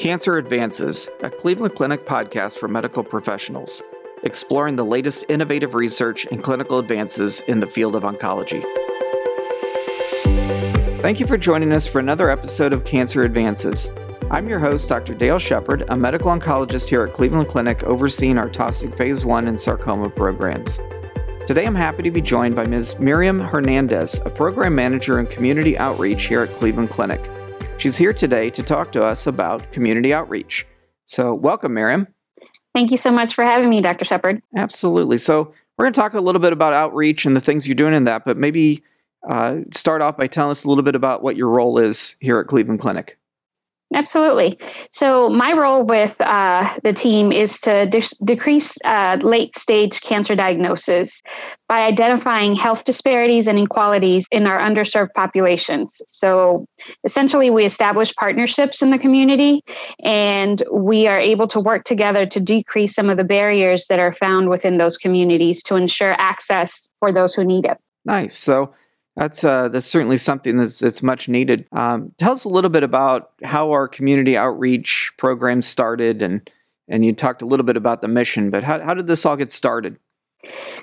Cancer Advances, a Cleveland Clinic podcast for medical professionals, exploring the latest innovative research and clinical advances in the field of oncology. Thank you for joining us for another episode of Cancer Advances. I'm your host, Dr. Dale Shepard, a medical oncologist here at Cleveland Clinic overseeing our Taussig Phase 1 and sarcoma programs. Today I'm happy to be joined by Ms. Miriam Hernandez, a program manager in community outreach here at Cleveland Clinic. She's here today to talk to us about community outreach. So, welcome, Miriam. Thank you so much for having me, Dr. Shepard. Absolutely. So, we're going to talk a little bit about outreach and the things you're doing in that, but maybe uh, start off by telling us a little bit about what your role is here at Cleveland Clinic. Absolutely. So, my role with uh, the team is to de- decrease uh, late stage cancer diagnosis by identifying health disparities and inequalities in our underserved populations. So, essentially, we establish partnerships in the community and we are able to work together to decrease some of the barriers that are found within those communities to ensure access for those who need it. Nice. So, that's uh, that's certainly something that's that's much needed. Um, tell us a little bit about how our community outreach program started, and and you talked a little bit about the mission, but how how did this all get started?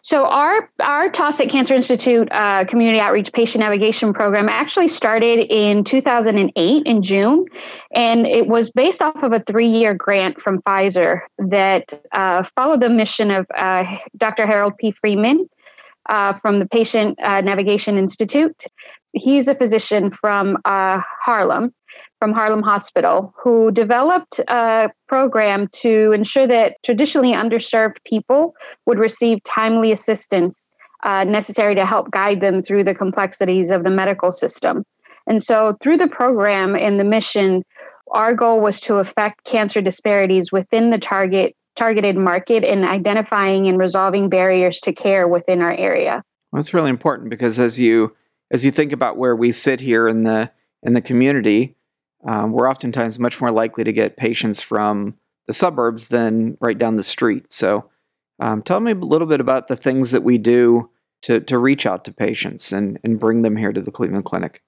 So our our Taussig Cancer Institute uh, community outreach patient navigation program actually started in 2008 in June, and it was based off of a three year grant from Pfizer that uh, followed the mission of uh, Dr. Harold P. Freeman uh, from the Patient uh, Navigation Institute. He's a physician from uh, Harlem, from Harlem Hospital, who developed a program to ensure that traditionally underserved people would receive timely assistance uh, necessary to help guide them through the complexities of the medical system. And so, through the program and the mission, our goal was to affect cancer disparities within the target targeted market and identifying and resolving barriers to care within our area. Well, that's really important because as you as you think about where we sit here in the in the community, um, we're oftentimes much more likely to get patients from the suburbs than right down the street. So, um, tell me a little bit about the things that we do to to reach out to patients and and bring them here to the Cleveland Clinic.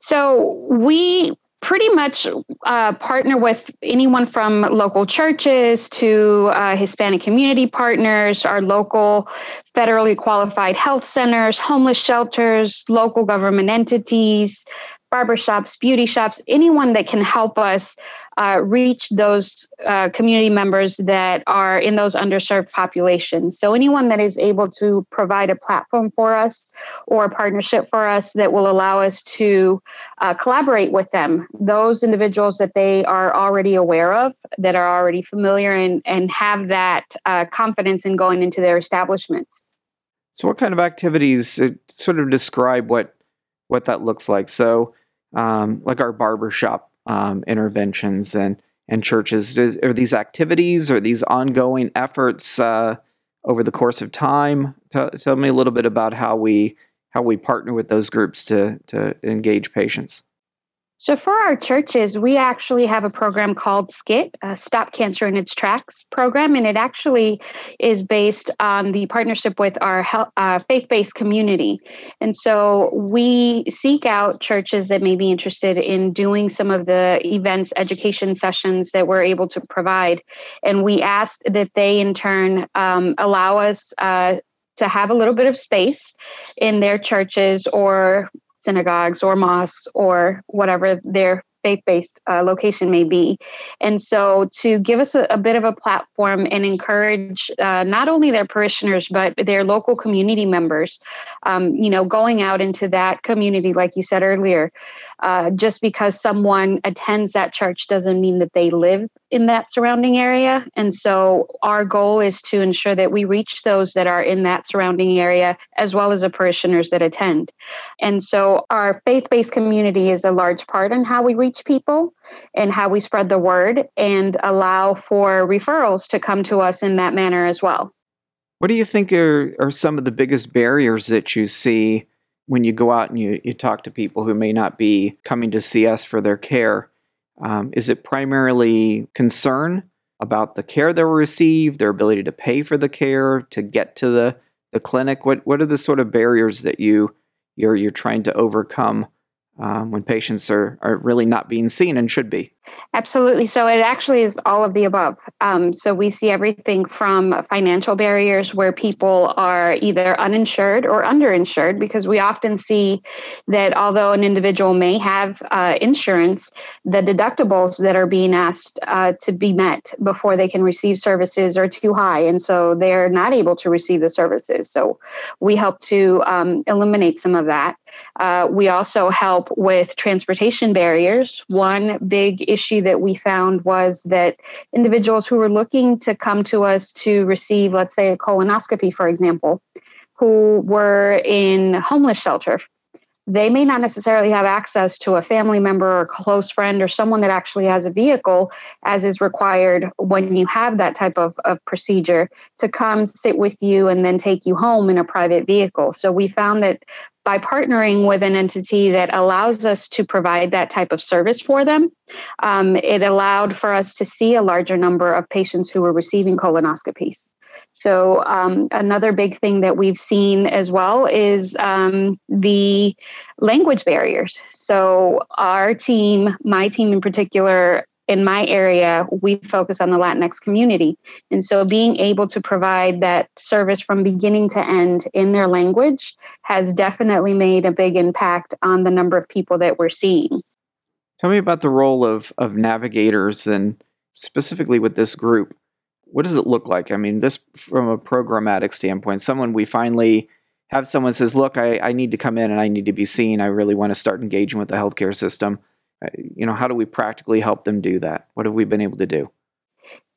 So we pretty much uh, partner with anyone from local churches to uh, Hispanic community partners, our local federally qualified health centers, homeless shelters, local government entities, barbershops, beauty shops, anyone that can help us uh, reach those uh, community members that are in those underserved populations. So, anyone that is able to provide a platform for us or a partnership for us that will allow us to uh, collaborate with them, those individuals that they are already aware of, that are already familiar and, and have that uh, confidence in going into their establishments. So, what kind of activities uh, sort of describe what what that looks like? So, um, like our barbershop um, interventions and and churches. Does, are these activities or these ongoing efforts uh, over the course of time? Tell, tell me a little bit about how we how we partner with those groups to to engage patients. So, for our churches, we actually have a program called SCIT, uh, Stop Cancer in Its Tracks program, and it actually is based on the partnership with our uh, faith based community. And so, we seek out churches that may be interested in doing some of the events, education sessions that we're able to provide. And we ask that they, in turn, um, allow us. Uh, to have a little bit of space in their churches or synagogues or mosques or whatever their faith based uh, location may be. And so to give us a, a bit of a platform and encourage uh, not only their parishioners, but their local community members, um, you know, going out into that community, like you said earlier, uh, just because someone attends that church doesn't mean that they live in that surrounding area. And so our goal is to ensure that we reach those that are in that surrounding area as well as the parishioners that attend. And so our faith based community is a large part in how we reach people and how we spread the word and allow for referrals to come to us in that manner as well. What do you think are, are some of the biggest barriers that you see when you go out and you, you talk to people who may not be coming to see us for their care? Um, is it primarily concern about the care they will receive, their ability to pay for the care, to get to the, the clinic? What what are the sort of barriers that you you're you're trying to overcome um, when patients are, are really not being seen and should be? Absolutely. So it actually is all of the above. Um, so we see everything from financial barriers where people are either uninsured or underinsured, because we often see that although an individual may have uh, insurance, the deductibles that are being asked uh, to be met before they can receive services are too high. And so they're not able to receive the services. So we help to um, eliminate some of that. Uh, we also help with transportation barriers. One big issue that we found was that individuals who were looking to come to us to receive, let's say, a colonoscopy, for example, who were in homeless shelter they may not necessarily have access to a family member or close friend or someone that actually has a vehicle as is required when you have that type of, of procedure to come sit with you and then take you home in a private vehicle so we found that by partnering with an entity that allows us to provide that type of service for them, um, it allowed for us to see a larger number of patients who were receiving colonoscopies. So, um, another big thing that we've seen as well is um, the language barriers. So, our team, my team in particular, in my area, we focus on the Latinx community. And so being able to provide that service from beginning to end in their language has definitely made a big impact on the number of people that we're seeing. Tell me about the role of, of navigators and specifically with this group. What does it look like? I mean, this from a programmatic standpoint, someone we finally have someone says, Look, I, I need to come in and I need to be seen. I really want to start engaging with the healthcare system uh, you know how do we practically help them do that what have we been able to do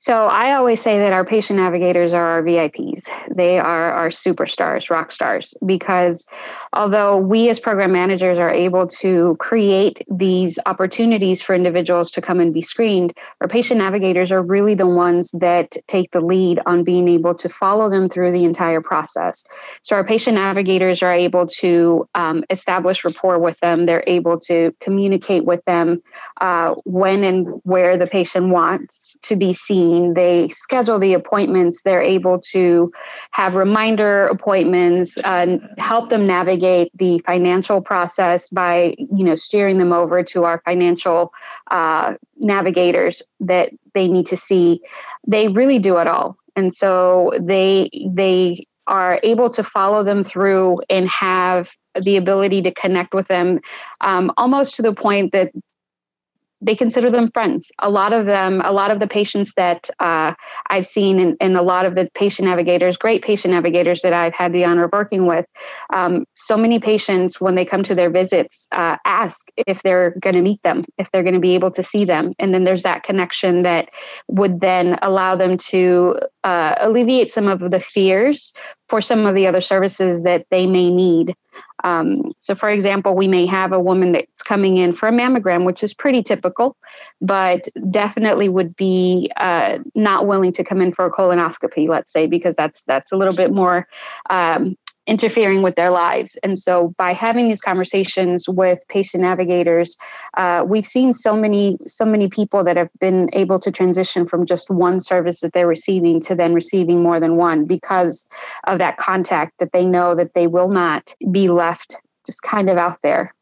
so I always say that our patient navigators are our VIPs. They are our superstars, rock stars, because although we as program managers are able to create these opportunities for individuals to come and be screened, our patient navigators are really the ones that take the lead on being able to follow them through the entire process. So our patient navigators are able to um, establish rapport with them. They're able to communicate with them uh, when and where the patient wants to be seen they schedule the appointments. They're able to have reminder appointments and help them navigate the financial process by, you know, steering them over to our financial uh, navigators that they need to see. They really do it all, and so they they are able to follow them through and have the ability to connect with them um, almost to the point that they consider them friends. A lot of them, a lot of the patients that uh, I've seen, and, and, a lot of the patient navigators, great patient navigators that I've had the honor of working with, um, so many patients, when they come to their visits, uh, ask if they're going to meet them, if they're going to be able to see them. And then there's that connection that would then allow them to uh, alleviate some of the fears for some of the other services that they may need. Um, so, for example, we may have a woman that's coming in for a mammogram, which is pretty typical, but definitely would be uh, not willing to come in for a colonoscopy, let's say, because that's that's a little bit more um, interfering with their lives. And so, by having these conversations with patient navigators, uh, we've seen so many so many people that have been able to transition from just one service that they're receiving to then receiving more than one because of that contact that they know that they will not be left just kind of out there.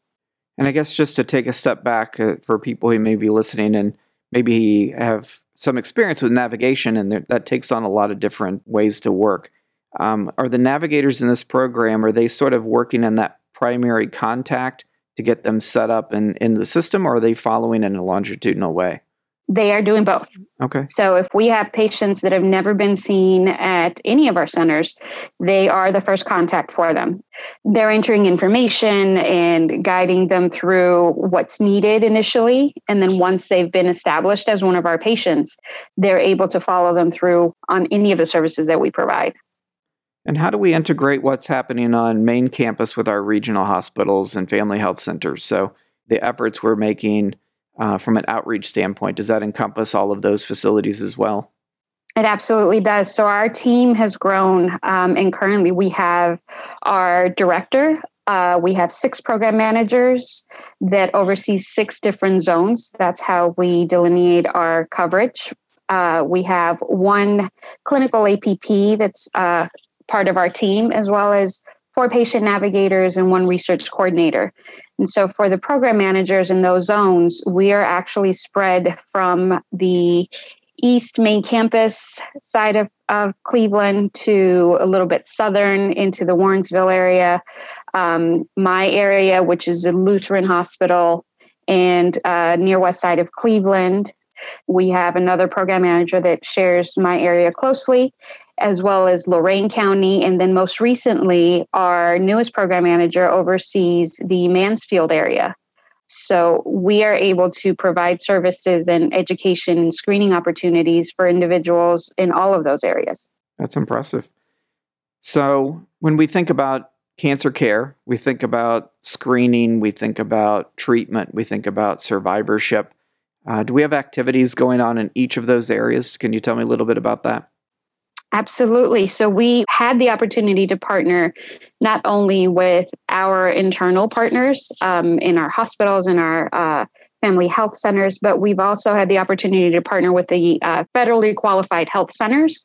And I guess just to take a step back uh, for people who may be listening and maybe have some experience with navigation, and that takes on a lot of different ways to work um, are the navigators in this program are they sort of working on that primary contact to get them set up in, in the system, or are they following in a longitudinal way? They are doing both. Okay. So if we have patients that have never been seen at any of our centers, they are the first contact for them. They're entering information and guiding them through what's needed initially. And then once they've been established as one of our patients, they're able to follow them through on any of the services that we provide. And how do we integrate what's happening on main campus with our regional hospitals and family health centers? So, the efforts we're making uh, from an outreach standpoint, does that encompass all of those facilities as well? It absolutely does. So, our team has grown, um, and currently we have our director. Uh, we have six program managers that oversee six different zones. That's how we delineate our coverage. Uh, we have one clinical APP that's uh, part of our team, as well as four patient navigators, and one research coordinator. And so for the program managers in those zones, we are actually spread from the east main campus side of, of Cleveland to a little bit southern into the Warrensville area, um, my area, which is the Lutheran Hospital, and uh, near west side of Cleveland. We have another program manager that shares my area closely, as well as Lorain County. And then most recently, our newest program manager oversees the Mansfield area. So we are able to provide services and education and screening opportunities for individuals in all of those areas. That's impressive. So when we think about cancer care, we think about screening, we think about treatment, we think about survivorship. Uh, do we have activities going on in each of those areas? Can you tell me a little bit about that? Absolutely. So we had the opportunity to partner not only with our internal partners um, in our hospitals and our uh, family health centers, but we've also had the opportunity to partner with the uh, federally qualified health centers.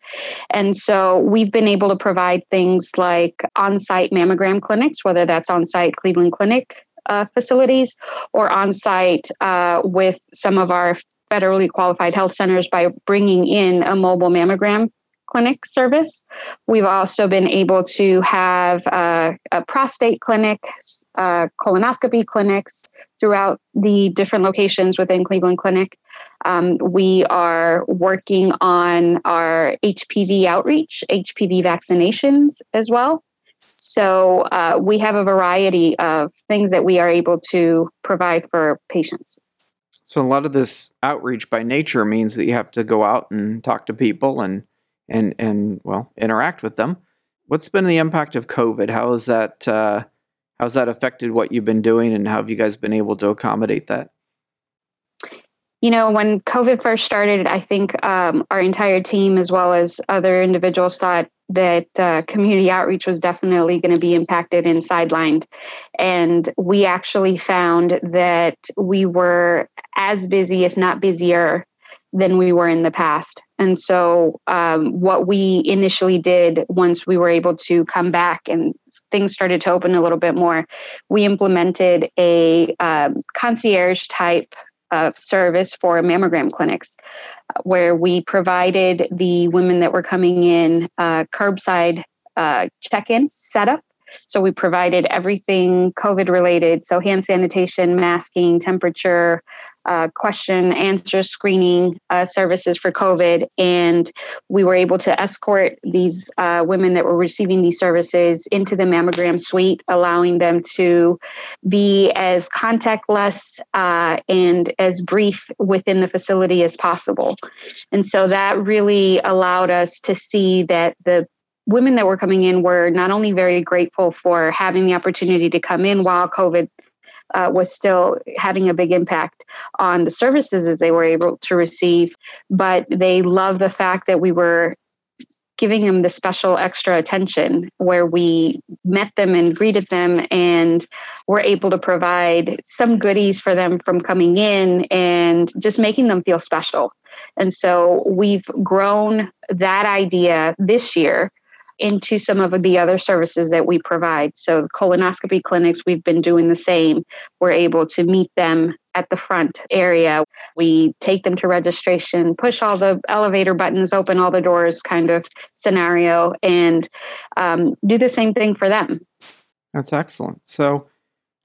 And so we've been able to provide things like on site mammogram clinics, whether that's on site Cleveland Clinic uh, facilities or on site uh, with some of our federally qualified health centers by bringing in a mobile mammogram clinic service. We've also been able to have uh, a prostate clinic, uh, colonoscopy clinics throughout the different locations within Cleveland Clinic. Um, we are working on our HPV outreach, HPV vaccinations as well. So uh, we have a variety of things that we are able to provide for patients. So a lot of this outreach by nature means that you have to go out and talk to people and and and well interact with them. What's been the impact of COVID? How has that uh, how's that affected what you've been doing, and how have you guys been able to accommodate that? You know, when COVID first started, I think um, our entire team, as well as other individuals, thought that uh, community outreach was definitely going to be impacted and sidelined. And we actually found that we were as busy, if not busier, than we were in the past. And so, um, what we initially did once we were able to come back and things started to open a little bit more, we implemented a um, concierge type of service for mammogram clinics where we provided the women that were coming in uh, curbside uh, check in setup so we provided everything COVID related. So hand sanitation, masking, temperature, uh, question answer screening uh, services for COVID. And we were able to escort these uh, women that were receiving these services into the mammogram suite, allowing them to be as contactless uh, and as brief within the facility as possible. And so that really allowed us to see that the women that were coming in were not only very grateful for having the opportunity to come in while COVID uh, was still having a big impact on the services that they were able to receive, but they love the fact that we were giving them the special extra attention where we met them and greeted them and were able to provide some goodies for them from coming in and just making them feel special. And so we've grown that idea this year into some of the other services that we provide. So, the colonoscopy clinics, we've been doing the same. We're able to meet them at the front area. We take them to registration, push all the elevator buttons, open all the doors kind of scenario, and um, do the same thing for them. That's excellent. So,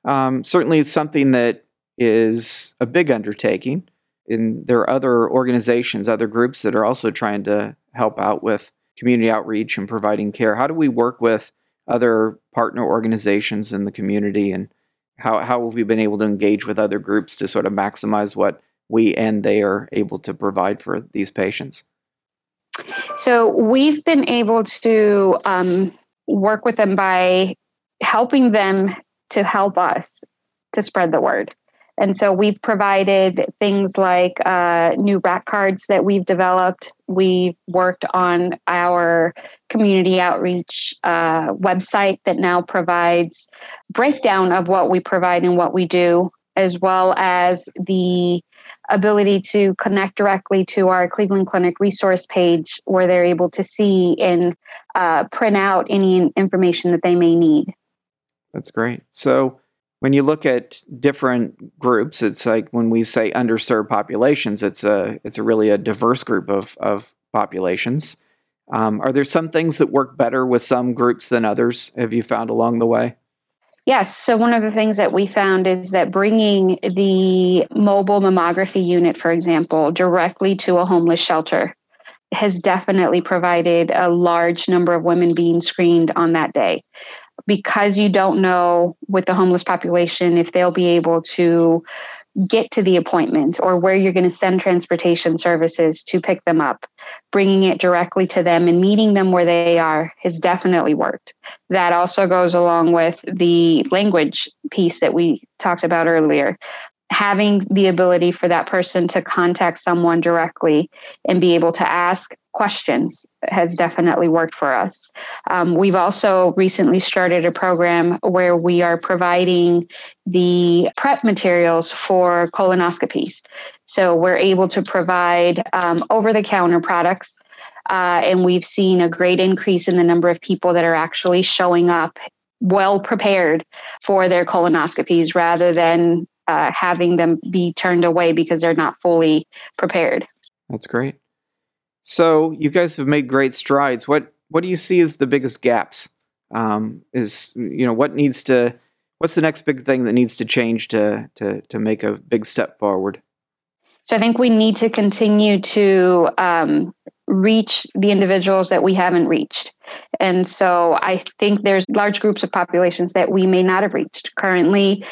um, certainly it's something that is a big undertaking. And there are other organizations, other groups that are also trying to help out with community outreach and providing care? How do we work with other partner organizations in the community and how, how have we been able to engage with other groups to sort of maximize what we and they are able to provide for these patients? So we've been able to um, work with them by helping them to help us to spread the word. And so we've provided things like uh, new rack cards that we've developed. We've worked on our community outreach uh, website that now provides breakdown of what we provide and what we do, as well as the ability to connect directly to our Cleveland Clinic resource page where they're able to see and uh, print out any information that they may need. That's great. So, when you look at different groups, it's like when we say underserved populations, it's a it's a really a diverse group of of populations. Um, are there some things that work better with some groups than others? Have you found along the way? Yes. So, one of the things that we found is that bringing the mobile mammography unit, for example, directly to a homeless shelter has definitely provided a large number of women being screened on that day because you don't know with the homeless population if they'll be able to get to the appointment or where you're going to send transportation services to pick them up. Bringing it directly to them and meeting them where they are has definitely worked. That also goes along with the language piece that we talked about earlier having the ability for that person to contact someone directly and be able to ask questions has definitely worked for us. Um, we've also recently started a program where we are providing the prep materials for colonoscopies. So we're able to provide um, over the counter products. Uh, and we've seen a great increase in the number of people that are actually showing up well prepared for their colonoscopies rather than uh, having them be turned away because they're not fully prepared. That's great. So you guys have made great strides. What what do you see as the biggest gaps? Um, is you know what needs to what's the next big thing that needs to change to to to make a big step forward? So I think we need to continue to um, reach the individuals that we haven't reached. And so I think there's large groups of populations that we may not have reached. Currently,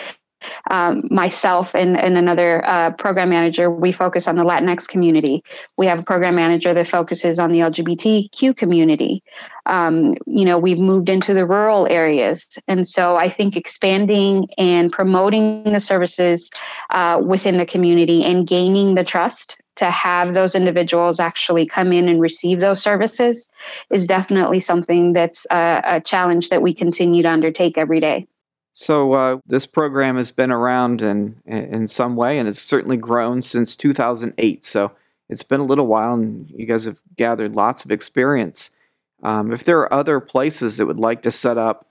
um, myself and, and another uh, program manager, we focus on the Latinx community. We have a program manager that focuses on the LGBTQ community. Um, you know, we've moved into the rural areas. And so I think expanding and promoting the services uh, within the community and gaining the trust to have those individuals actually come in and receive those services is definitely something that's a, a challenge that we continue to undertake every day. So uh, this program has been around in in some way, and it's certainly grown since 2008. So it's been a little while, and you guys have gathered lots of experience. Um, if there are other places that would like to set up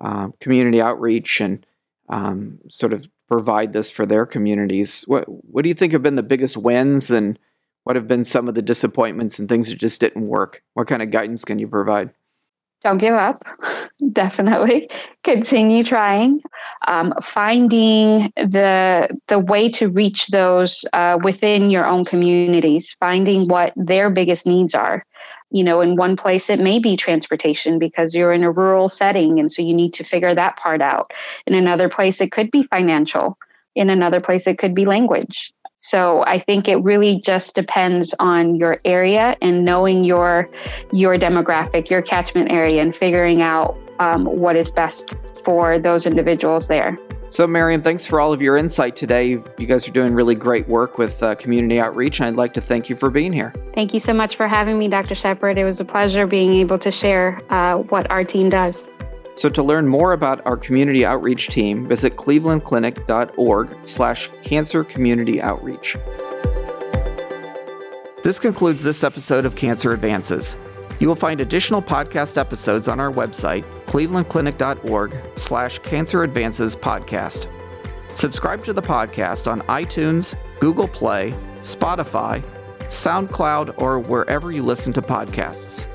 uh, community outreach and um, sort of provide this for their communities, what what do you think have been the biggest wins, and what have been some of the disappointments and things that just didn't work? What kind of guidance can you provide? Don't give up. Definitely. Continue trying. Um, finding the the way to reach those uh, within your own communities finding what their biggest needs are. You know in one place it may be transportation because you're in a rural setting and so you need to figure that part out. In another place it could be financial. In another place it could be language so I think it really just depends on your area and knowing your your demographic, your catchment area, and figuring out um, what is best for those individuals there. So, Miriam, thanks for all of your insight today. You guys are doing really great work with uh, community outreach, and I'd like to thank you for being here. Thank you so much for having me, Dr. Shepard. It was a pleasure being able to share uh, what our team does. So to learn more about our community outreach team, visit clevelandclinic.org slash cancer community outreach. This concludes this episode of Cancer Advances. You will find additional podcast episodes on our website, clevelandclinic.org slash cancer advances podcast. Subscribe to the podcast on iTunes, Google Play, Spotify, SoundCloud, or wherever you listen to podcasts.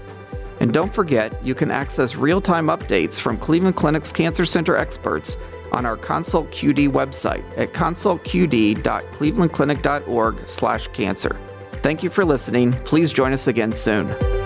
And don't forget, you can access real time updates from Cleveland Clinic's Cancer Center experts on our Consult QD website at consultqd.clevelandclinic.org/cancer. Thank you for listening. Please join us again soon.